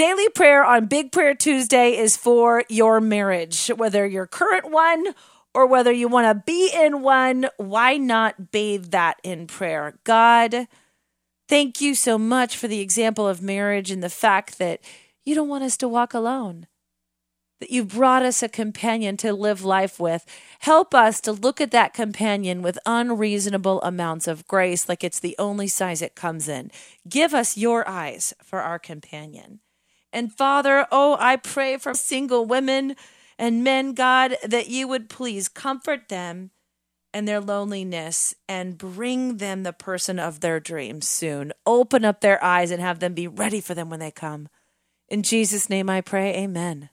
daily prayer on Big Prayer Tuesday is for your marriage, whether your current one or whether you want to be in one. Why not bathe that in prayer? God, thank you so much for the example of marriage and the fact that you don't want us to walk alone that you've brought us a companion to live life with. Help us to look at that companion with unreasonable amounts of grace, like it's the only size it comes in. Give us your eyes for our companion. And Father, oh, I pray for single women and men, God, that you would please comfort them and their loneliness and bring them the person of their dreams soon. Open up their eyes and have them be ready for them when they come. In Jesus' name I pray, amen.